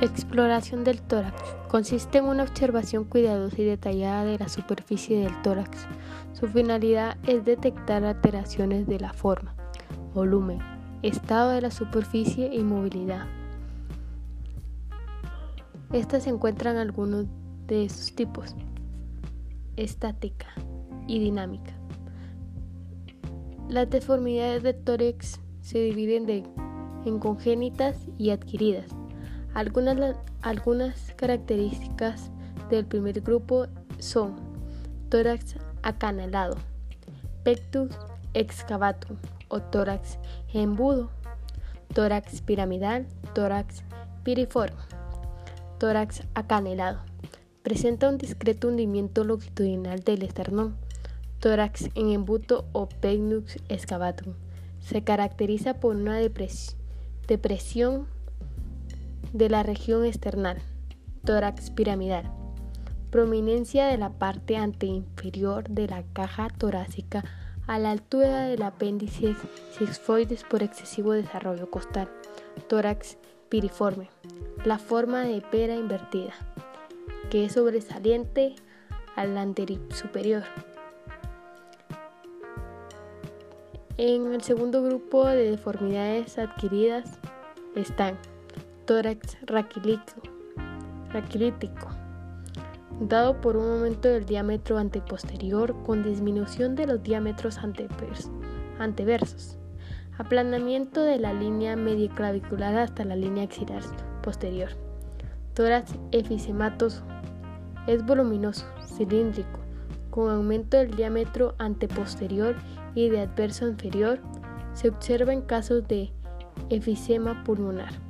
Exploración del tórax. Consiste en una observación cuidadosa y detallada de la superficie del tórax. Su finalidad es detectar alteraciones de la forma, volumen, estado de la superficie y movilidad. Estas se encuentran algunos de esos tipos. Estática y dinámica. Las deformidades del tórax se dividen en congénitas y adquiridas. Algunas, algunas características del primer grupo son tórax acanalado, pectus excavatum o tórax embudo, tórax piramidal, tórax piriforme, tórax acanalado. Presenta un discreto hundimiento longitudinal del esternón, tórax en embudo o pectus excavatum. Se caracteriza por una depresión de la región external, tórax piramidal, prominencia de la parte anteinferior de la caja torácica a la altura del apéndice sexfoides por excesivo desarrollo costal, tórax piriforme, la forma de pera invertida, que es sobresaliente al anterior superior. En el segundo grupo de deformidades adquiridas están tórax raquilítico, dado por un aumento del diámetro anteposterior con disminución de los diámetros anteversos, aplanamiento de la línea medioclavicular hasta la línea axilar posterior. Tórax efisematoso, es voluminoso, cilíndrico, con aumento del diámetro anteposterior y de adverso inferior, se observa en casos de efisema pulmonar.